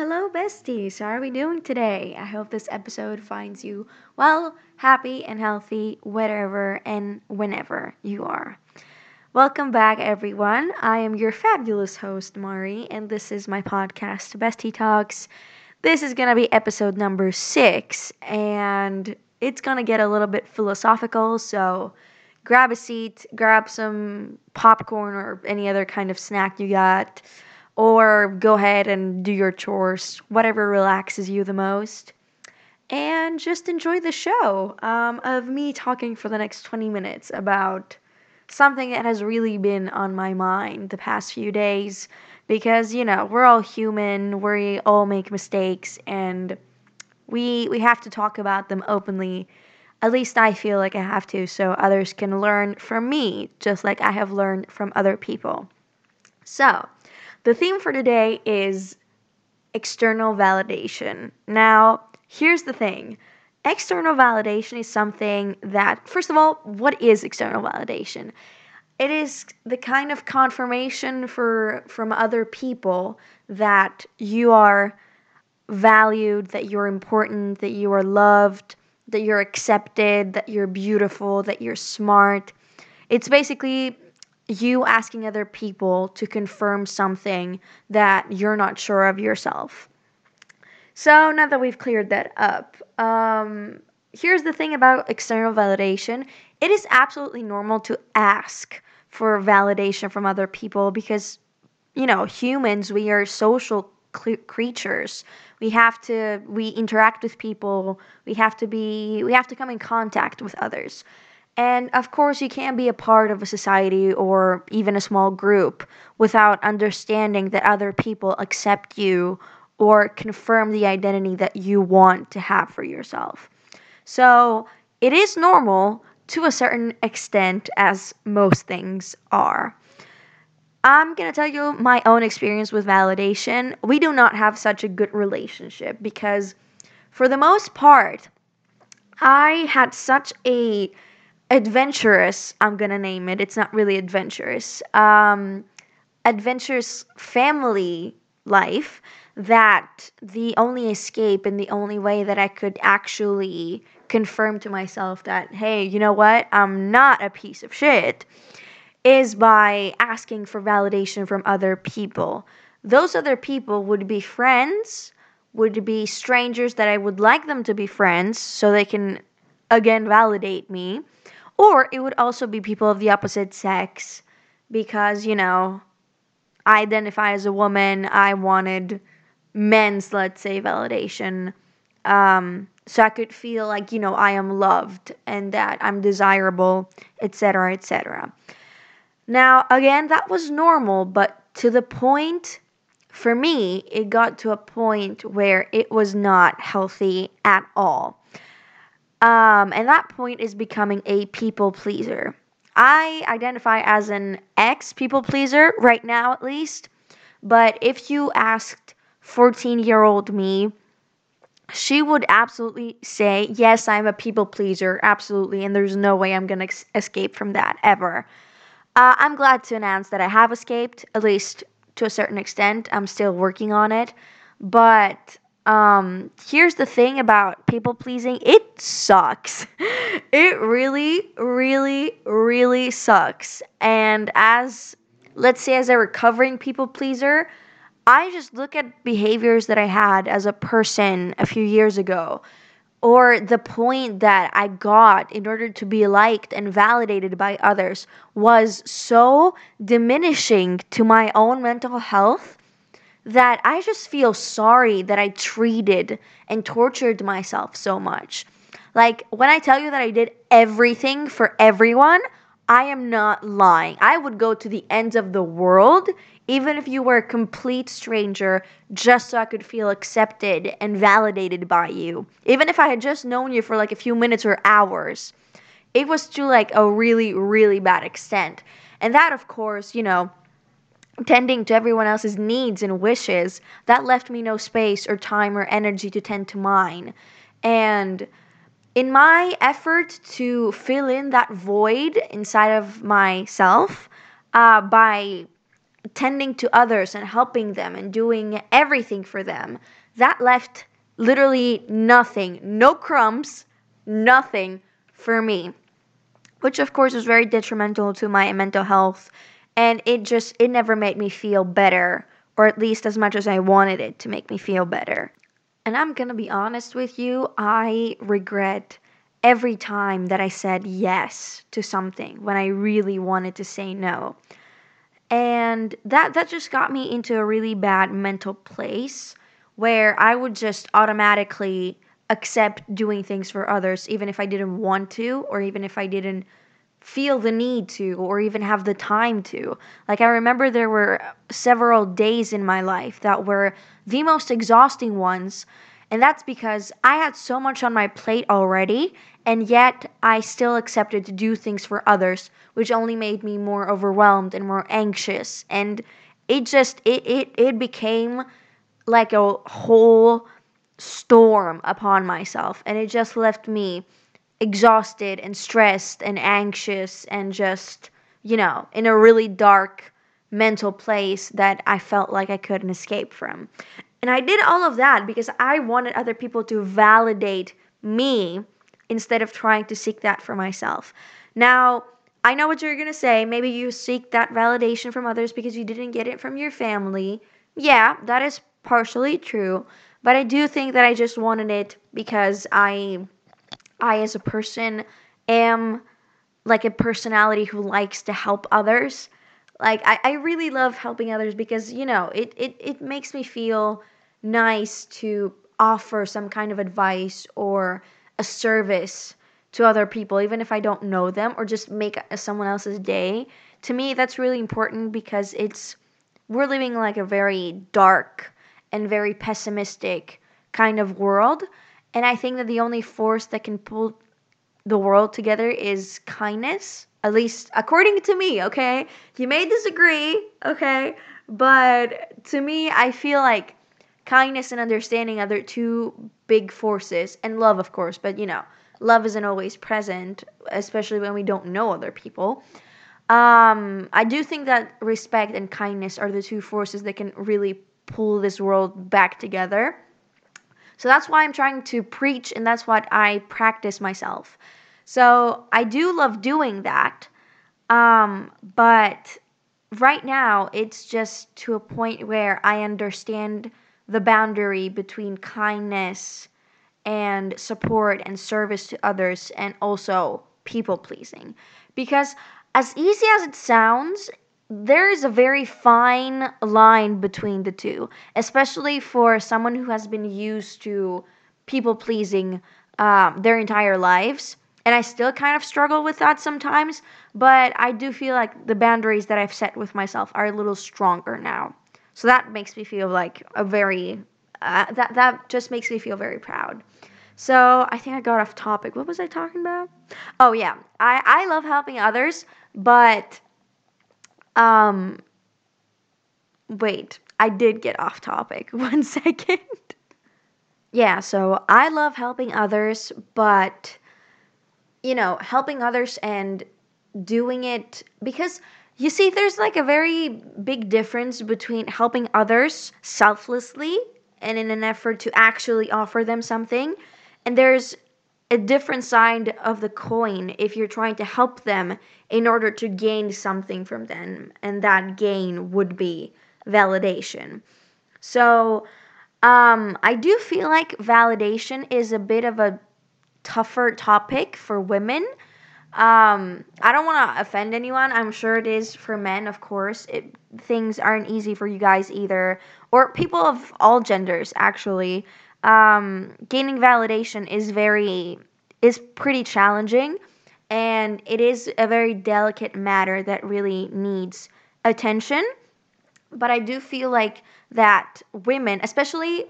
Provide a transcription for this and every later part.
hello, besties. How are we doing today? I hope this episode finds you well, happy, and healthy, wherever and whenever you are. Welcome back, everyone. I am your fabulous host, Mari, and this is my podcast, Bestie Talks. This is going to be episode number six, and it's going to get a little bit philosophical, so grab a seat, grab some popcorn or any other kind of snack you got or go ahead and do your chores, whatever relaxes you the most. And just enjoy the show um, of me talking for the next 20 minutes about something that has really been on my mind the past few days. Because, you know, we're all human, we all make mistakes, and we, we have to talk about them openly. At least I feel like I have to, so others can learn from me, just like I have learned from other people. So, the theme for today is external validation. Now, here's the thing external validation is something that, first of all, what is external validation? It is the kind of confirmation for from other people that you are valued, that you're important, that you are loved, that you're accepted, that you're beautiful, that you're smart. It's basically you asking other people to confirm something that you're not sure of yourself. So now that we've cleared that up, um, here's the thing about external validation it is absolutely normal to ask for validation from other people because, you know, humans, we are social cl- creatures. We have to, we interact with people, we have to be, we have to come in contact with others. And of course, you can't be a part of a society or even a small group without understanding that other people accept you or confirm the identity that you want to have for yourself. So it is normal to a certain extent, as most things are. I'm gonna tell you my own experience with validation. We do not have such a good relationship because, for the most part, I had such a adventurous i'm gonna name it. It's not really adventurous. Um adventurous family life that the only escape and the only way that i could actually confirm to myself that hey you know what? I'm not a piece of shit is by asking for validation from other people. Those other people would be friends would be strangers that i would like them to be friends so they can again validate me or it would also be people of the opposite sex because, you know, I identify as a woman. I wanted men's, let's say, validation. Um, so I could feel like, you know, I am loved and that I'm desirable, etc., etc. Now, again, that was normal, but to the point, for me, it got to a point where it was not healthy at all. Um, and that point is becoming a people pleaser. I identify as an ex people pleaser right now, at least. But if you asked 14 year old me, she would absolutely say, Yes, I'm a people pleaser, absolutely, and there's no way I'm gonna ex- escape from that ever. Uh, I'm glad to announce that I have escaped, at least to a certain extent. I'm still working on it, but um here's the thing about people pleasing. It sucks. It really really really sucks. And as let's say as a recovering people pleaser i just look at behaviors that i had as a person a few years ago or the point that i got in order to be liked and validated by others was so diminishing to my own mental health that I just feel sorry that I treated and tortured myself so much. Like, when I tell you that I did everything for everyone, I am not lying. I would go to the ends of the world, even if you were a complete stranger, just so I could feel accepted and validated by you. Even if I had just known you for like a few minutes or hours. It was to like a really, really bad extent. And that, of course, you know, tending to everyone else's needs and wishes, that left me no space or time or energy to tend to mine. And in my effort to fill in that void inside of myself uh, by tending to others and helping them and doing everything for them, that left literally nothing, no crumbs, nothing for me. Which of course was very detrimental to my mental health and it just it never made me feel better or at least as much as I wanted it to make me feel better. And I'm going to be honest with you, I regret every time that I said yes to something when I really wanted to say no. And that that just got me into a really bad mental place where I would just automatically accept doing things for others even if I didn't want to or even if I didn't feel the need to or even have the time to. Like, I remember there were several days in my life that were the most exhausting ones. And that's because I had so much on my plate already, and yet I still accepted to do things for others, which only made me more overwhelmed and more anxious. And it just, it, it, it became like a whole storm upon myself. And it just left me exhausted and stressed and anxious and just, you know, in a really dark mental place that I felt like I couldn't escape from. And I did all of that because I wanted other people to validate me instead of trying to seek that for myself. Now, I know what you're going to say. Maybe you seek that validation from others because you didn't get it from your family. Yeah, that is partially true. But I do think that I just wanted it because I I, as a person, am like a personality who likes to help others. Like, I, I really love helping others because, you know, it, it, it makes me feel nice to offer some kind of advice or a service to other people, even if I don't know them, or just make someone else's day. To me, that's really important because it's we're living like a very dark and very pessimistic kind of world and I think that the only force that can pull the world together is kindness, at least according to me, okay? You may disagree, okay? But to me, I feel like kindness and understanding are the two big forces, and love, of course, but you know, love isn't always present, especially when we don't know other people. Um, I do think that respect and kindness are the two forces that can really pull this world back together. So that's why I'm trying to preach and that's what I practice myself. So I do love doing that. Um, but right now it's just to a point where I understand the boundary between kindness and support and service to others and also people pleasing. Because as easy as it sounds, there is a very fine line between the two, especially for someone who has been used to people pleasing um, their entire lives. And I still kind of struggle with that sometimes, but I do feel like the boundaries that I've set with myself are a little stronger now. So that makes me feel like a very, uh, that, that just makes me feel very proud. So I think I got off topic. What was I talking about? Oh, yeah. I, I love helping others, but um, wait, I did get off topic. One second. yeah, so I love helping others, but you know, helping others and doing it because you see, there's like a very big difference between helping others selflessly and in an effort to actually offer them something, and there's a different side of the coin if you're trying to help them in order to gain something from them, and that gain would be validation. So, um, I do feel like validation is a bit of a tougher topic for women. Um, I don't want to offend anyone. I'm sure it is for men, of course. It, things aren't easy for you guys either, or people of all genders, actually um, gaining validation is very is pretty challenging and it is a very delicate matter that really needs attention. But i do feel like that women especially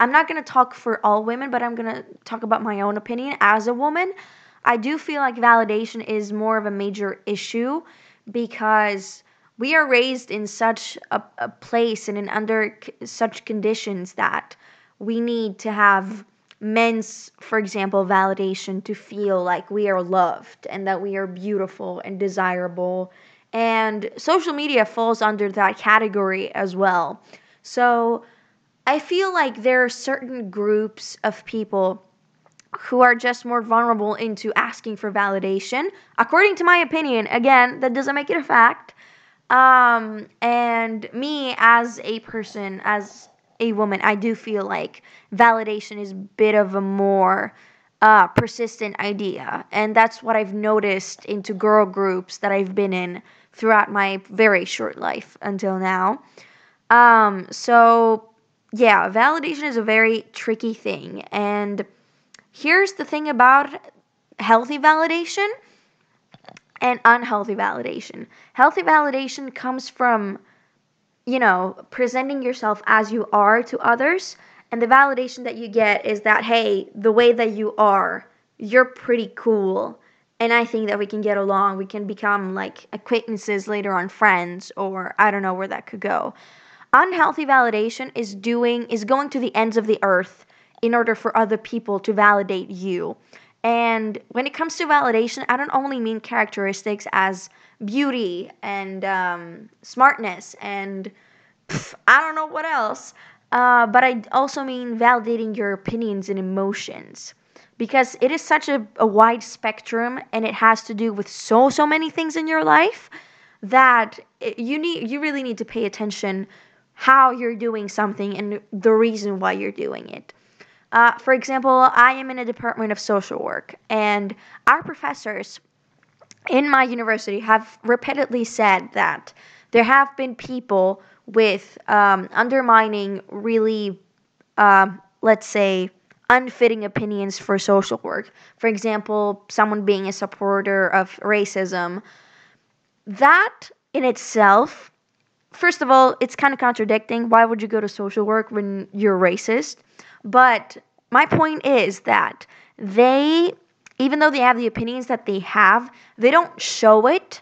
i'm not going to talk for all women but i'm going to talk about my own opinion as a woman. I do feel like validation is more of a major issue because we are raised in such a, a place and in under c- such conditions that we need to have men's, for example, validation to feel like we are loved and that we are beautiful and desirable And social media falls under that category as well. So I feel like there are certain groups of people who are just more vulnerable into asking for validation. According to my opinion, again, that doesn't make it a fact. Um, and me as a person, as a woman, I do feel like validation is a bit of a more uh, persistent idea. And that's what I've noticed into girl groups that I've been in throughout my very short life until now. Um, so, yeah, validation is a very tricky thing. And here's the thing about healthy validation and unhealthy validation. Healthy validation comes from, you know, presenting yourself as you are to others. And the validation that you get is that, hey, the way that you are, you're pretty cool. And I think that we can get along. We can become like acquaintances later on, friends, or I don't know where that could go. Unhealthy validation is doing is going to the ends of the earth in order for other people to validate you. And when it comes to validation, I don't only mean characteristics as beauty and um, smartness and pff, I don't know what else, uh, but I also mean validating your opinions and emotions because it is such a, a wide spectrum and it has to do with so so many things in your life that it, you need you really need to pay attention how you're doing something and the reason why you're doing it. Uh, for example, I am in a department of social work, and our professors in my university have repeatedly said that there have been people with um, undermining really, uh, let's say, unfitting opinions for social work. For example, someone being a supporter of racism. That in itself, first of all, it's kind of contradicting. Why would you go to social work when you're racist? But my point is that they, even though they have the opinions that they have, they don't show it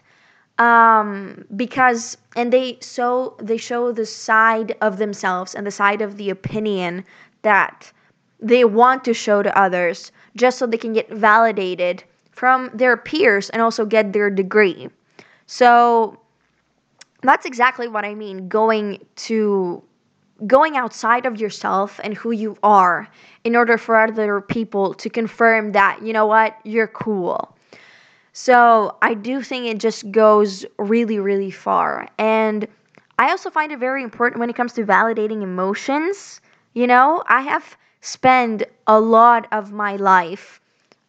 um, because and they so they show the side of themselves and the side of the opinion that they want to show to others just so they can get validated from their peers and also get their degree. So that's exactly what I mean going to going outside of yourself and who you are in order for other people to confirm that, you know what, you're cool. So I do think it just goes really, really far. And I also find it very important when it comes to validating emotions. You know, I have spent a lot of my life,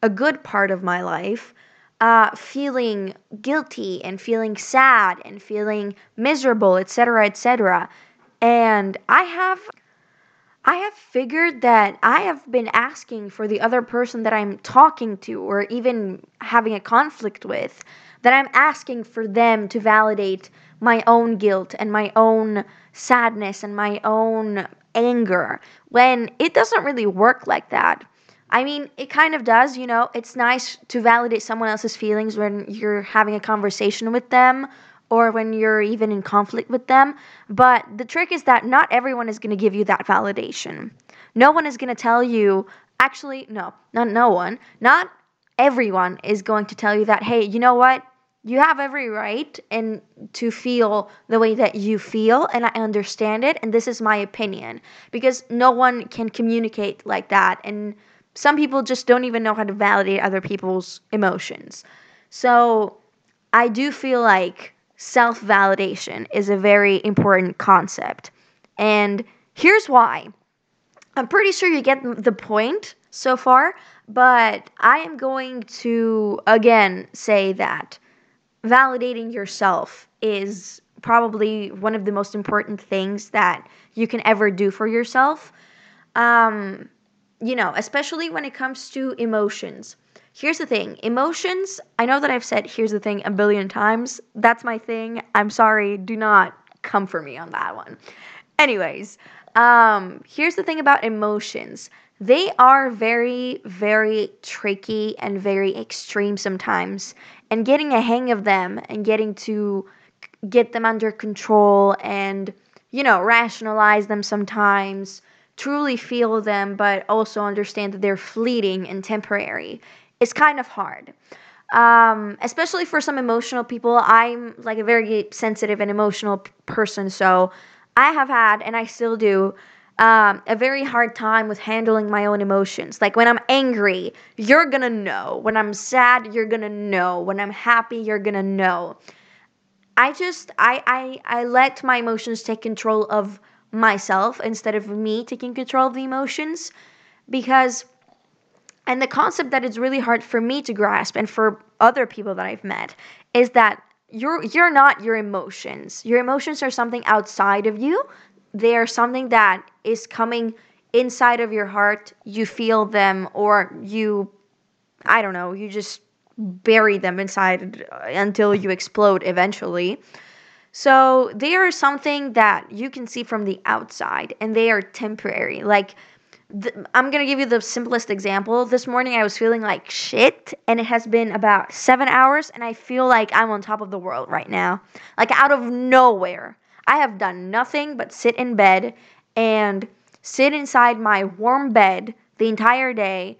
a good part of my life, uh, feeling guilty and feeling sad and feeling miserable, etc., etc. And I have I have figured that I have been asking for the other person that I'm talking to or even having a conflict with that I'm asking for them to validate my own guilt and my own sadness and my own anger when it doesn't really work like that. I mean, it kind of does, you know. It's nice to validate someone else's feelings when you're having a conversation with them or when you're even in conflict with them. But the trick is that not everyone is going to give you that validation. No one is going to tell you, actually, no, not no one, not everyone is going to tell you that, hey, you know what? You have every right and to feel the way that you feel, and I understand it, and this is my opinion. Because no one can communicate like that, and some people just don't even know how to validate other people's emotions. So I do feel like self validation is a very important concept. And here's why. I'm pretty sure you get the point so far, but I am going to again say that validating yourself is probably one of the most important things that you can ever do for yourself. Um, you know, especially when it comes to emotions. Here's the thing emotions, I know that I've said here's the thing a billion times. That's my thing. I'm sorry. Do not come for me on that one. Anyways, um, here's the thing about emotions they are very, very tricky and very extreme sometimes. And getting a hang of them and getting to get them under control and, you know, rationalize them sometimes, truly feel them, but also understand that they're fleeting and temporary is kind of hard. um, especially for some emotional people. I'm like a very sensitive and emotional person, so I have had, and I still do, um, a very hard time with handling my own emotions. Like when I'm angry, you're gonna know. When I'm sad, you're gonna know. When I'm happy, you're gonna know. I just I I I let my emotions take control of myself instead of me taking control of the emotions because and the concept that is really hard for me to grasp and for other people that I've met is that you're you're not your emotions. Your emotions are something outside of you. They are something that is coming inside of your heart. You feel them or you I don't know, you just bury them inside until you explode eventually. So they are something that you can see from the outside and they are temporary. Like th- I'm going to give you the simplest example. This morning I was feeling like shit and it has been about 7 hours and I feel like I'm on top of the world right now. Like out of nowhere. I have done nothing but sit in bed and sit inside my warm bed the entire day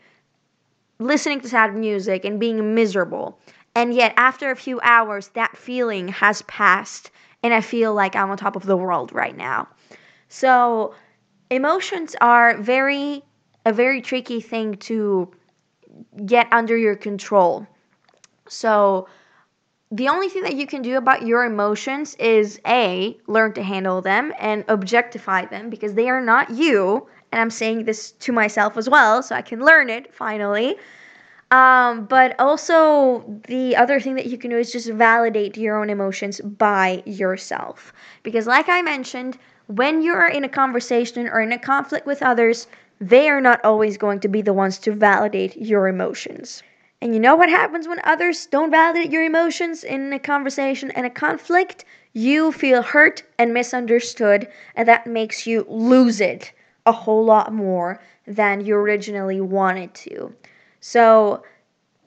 listening to sad music and being miserable. And yet, after a few hours, that feeling has passed, and I feel like I'm on top of the world right now. So, emotions are very a very tricky thing to get under your control. So, the only thing that you can do about your emotions is A, learn to handle them and objectify them because they are not you. And I'm saying this to myself as well, so I can learn it finally. Um, but also, the other thing that you can do is just validate your own emotions by yourself. Because, like I mentioned, when you're in a conversation or in a conflict with others, they are not always going to be the ones to validate your emotions. And you know what happens when others don't validate your emotions in a conversation and a conflict? You feel hurt and misunderstood, and that makes you lose it a whole lot more than you originally wanted to. So,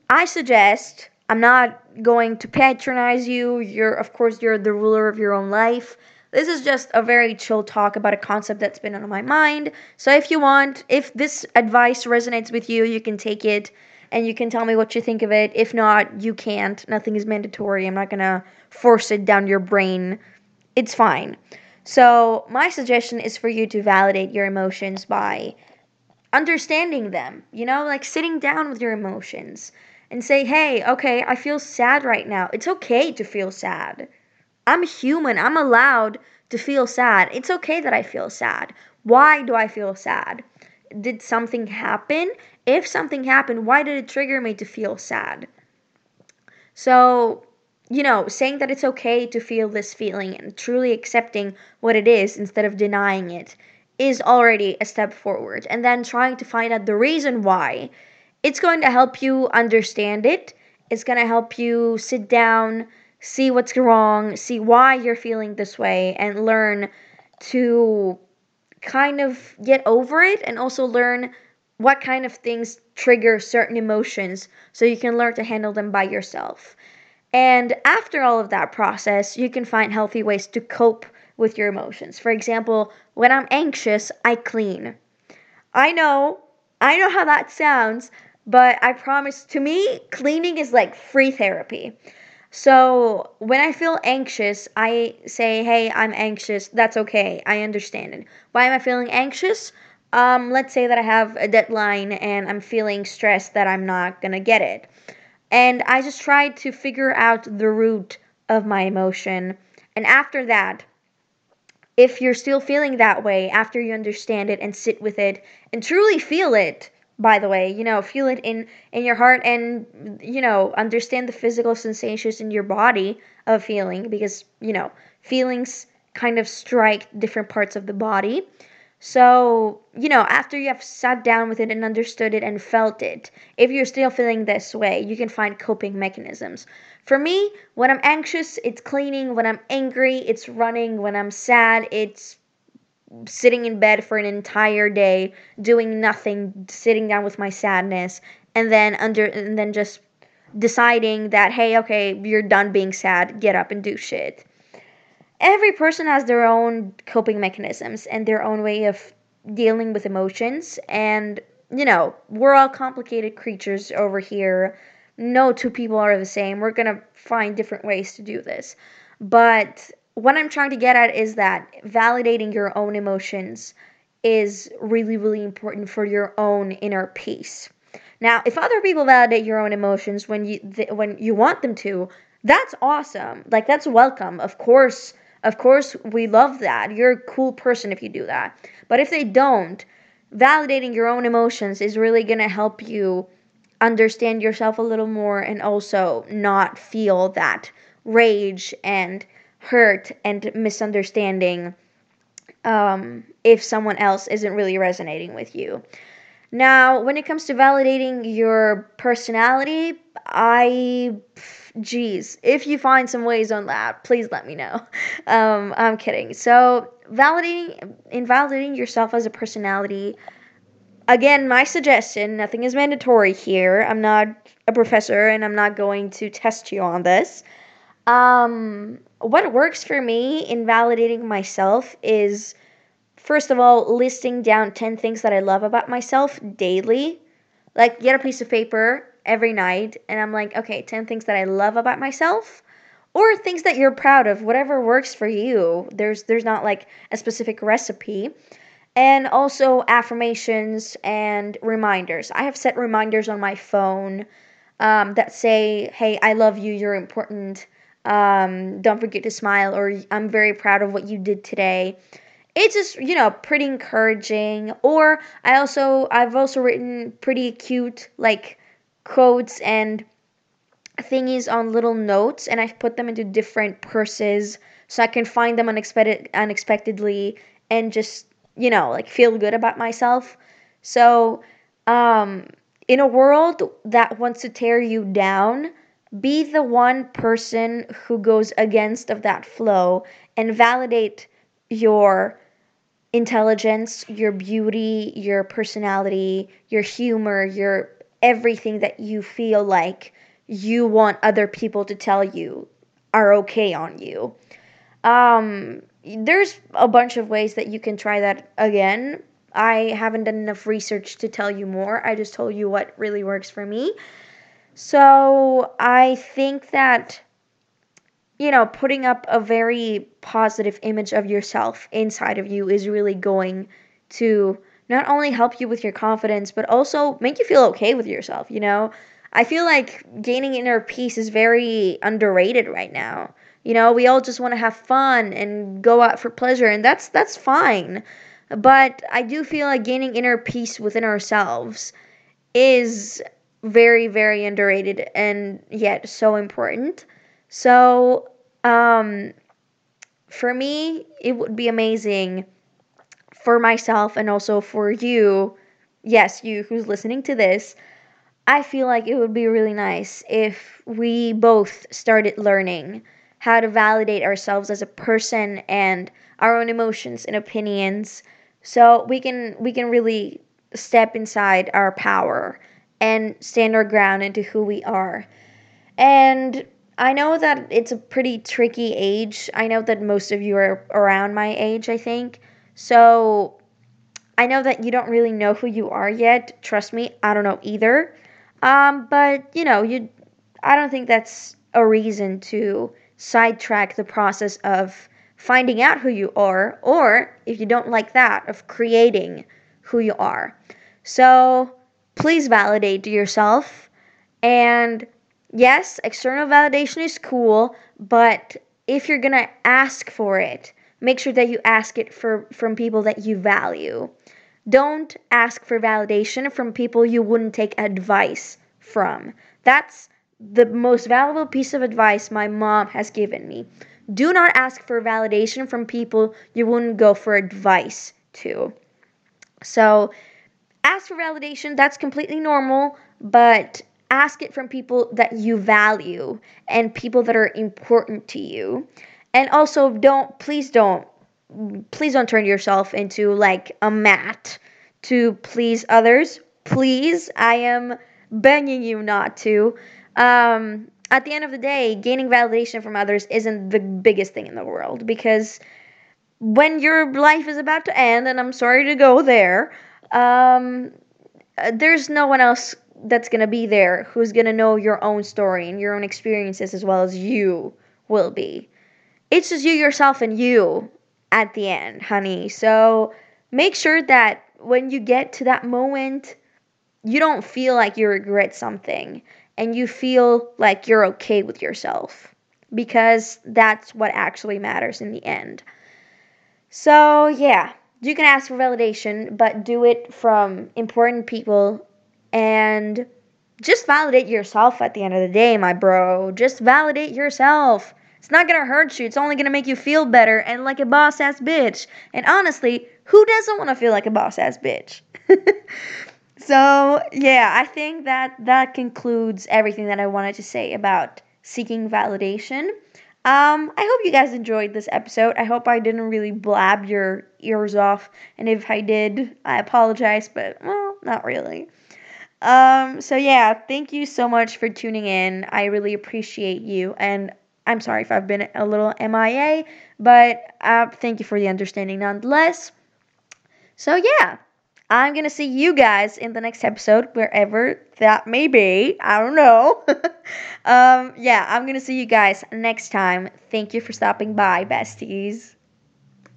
I suggest I'm not going to patronize you. You're, of course, you're the ruler of your own life. This is just a very chill talk about a concept that's been on my mind. So, if you want, if this advice resonates with you, you can take it and you can tell me what you think of it. If not, you can't. Nothing is mandatory. I'm not going to force it down your brain. It's fine. So, my suggestion is for you to validate your emotions by understanding them, you know, like sitting down with your emotions and say, hey, okay, I feel sad right now. It's okay to feel sad. I'm human. I'm allowed to feel sad. It's okay that I feel sad. Why do I feel sad? Did something happen? If something happened, why did it trigger me to feel sad? So, you know, saying that it's okay to feel this feeling and truly accepting what it is instead of denying it is already a step forward. And then trying to find out the reason why, it's going to help you understand it. It's going to help you sit down, see what's wrong, see why you're feeling this way, and learn to kind of get over it and also learn what kind of things trigger certain emotions so you can learn to handle them by yourself. And after all of that process, you can find healthy ways to cope with your emotions. For example, when I'm anxious, I clean. I know, I know how that sounds, but I promise to me, cleaning is like free therapy. So when I feel anxious, I say, hey, I'm anxious. That's okay. I understand it. Why am I feeling anxious? Um, let's say that I have a deadline and I'm feeling stressed that I'm not gonna get it. And I just try to figure out the root of my emotion. And after that, if you're still feeling that way after you understand it and sit with it and truly feel it by the way you know feel it in in your heart and you know understand the physical sensations in your body of feeling because you know feelings kind of strike different parts of the body so, you know, after you have sat down with it and understood it and felt it, if you're still feeling this way, you can find coping mechanisms. For me, when I'm anxious, it's cleaning. When I'm angry, it's running. When I'm sad, it's sitting in bed for an entire day, doing nothing, sitting down with my sadness, and then under and then just deciding that hey, okay, you're done being sad, get up and do shit every person has their own coping mechanisms and their own way of dealing with emotions and you know we're all complicated creatures over here no two people are the same. We're going to find different ways to do this. But what I'm trying to get at is that validating your own emotions is really, really important for your own inner peace. Now, if other people validate your own emotions when you th- when you want them to, that's awesome. Like that's welcome. Of course, of course we love that. You're a cool person if you do that. But if they don't, validating your own emotions is really going to help you understand yourself a little more and also not feel that rage and hurt and misunderstanding um, if someone else isn't really resonating with you. Now, when it comes to validating your personality, I, geez, if you find some ways on that, please let me know. Um, I'm kidding. So, validating, invalidating yourself as a personality. Again, my suggestion. Nothing is mandatory here. I'm not a professor, and I'm not going to test you on this. Um, what works for me in validating myself is first of all listing down 10 things that I love about myself daily. Like get a piece of paper every night and I'm like, okay, 10 things that I love about myself or things that you're proud of, whatever works for you. There's there's not like a specific recipe. And also affirmations and reminders. I have set reminders on my phone um, that say, "Hey, I love you. You're important." Um, don't forget to smile, or I'm very proud of what you did today. It's just, you know, pretty encouraging. Or I also, I've also written pretty cute, like, quotes and thingies on little notes, and I've put them into different purses so I can find them unexpected, unexpectedly and just, you know, like feel good about myself. So, um, in a world that wants to tear you down, be the one person who goes against of that flow and validate your intelligence, your beauty, your personality, your humor, your everything that you feel like you want other people to tell you are okay on you. Um, there's a bunch of ways that you can try that again. I haven't done enough research to tell you more. I just told you what really works for me. So I think that, you know, putting up a very positive image of yourself inside of you is really going to not only help you with your confidence, but also make you feel okay with yourself, you know? I feel like gaining inner peace is very underrated right now. You know, we all just want to have fun and go out for pleasure and that's that's fine. But I do feel like gaining inner peace within ourselves is very very underrated and yet so important. So um for me it would be amazing for myself and also for you. Yes you who's listening to this i feel like it would be really nice if we both started learning how to validate ourselves as a person and our own emotions and opinions. So we can we can really step inside our power and stand our ground into who we are. And I know that it's a pretty tricky age. I know that most of you are around my age, I think. So I know that you don't really know who you are yet. Trust me, I don't know either. Um, but you know, you I don't think that's a reason to sidetrack the process of finding out who you are, or if you don't like that, of creating who you are. So please validate yourself. And yes, external validation is cool, but if you're going to ask for it, make sure that you ask it for from people that you value. Don't ask for validation from people you wouldn't take advice from. That's the most valuable piece of advice my mom has given me. Do not ask for validation from people you wouldn't go for advice to. So, ask for validation, that's completely normal, but ask it from people that you value and people that are important to you. And also don't please don't please don't turn yourself into like a mat to please others. Please, I am begging you not to. Um, at the end of the day, gaining validation from others isn't the biggest thing in the world because when your life is about to end, and I'm sorry to go there, um, uh, there's no one else that's gonna be there who's gonna know your own story and your own experiences as well as you will be. It's just you, yourself, and you at the end, honey. So make sure that when you get to that moment, you don't feel like you regret something and you feel like you're okay with yourself because that's what actually matters in the end. So, yeah, you can ask for validation, but do it from important people and just validate yourself at the end of the day, my bro. Just validate yourself. It's not gonna hurt you, it's only gonna make you feel better and like a boss ass bitch. And honestly, who doesn't wanna feel like a boss ass bitch? so, yeah, I think that that concludes everything that I wanted to say about seeking validation. Um, I hope you guys enjoyed this episode. I hope I didn't really blab your ears off. And if I did, I apologize, but well, not really. Um, so yeah, thank you so much for tuning in. I really appreciate you. And I'm sorry if I've been a little MIA, but uh, thank you for the understanding nonetheless. So yeah, I'm gonna see you guys in the next episode, wherever that may be. I don't know. um, yeah, I'm gonna see you guys next time. Thank you for stopping by, besties.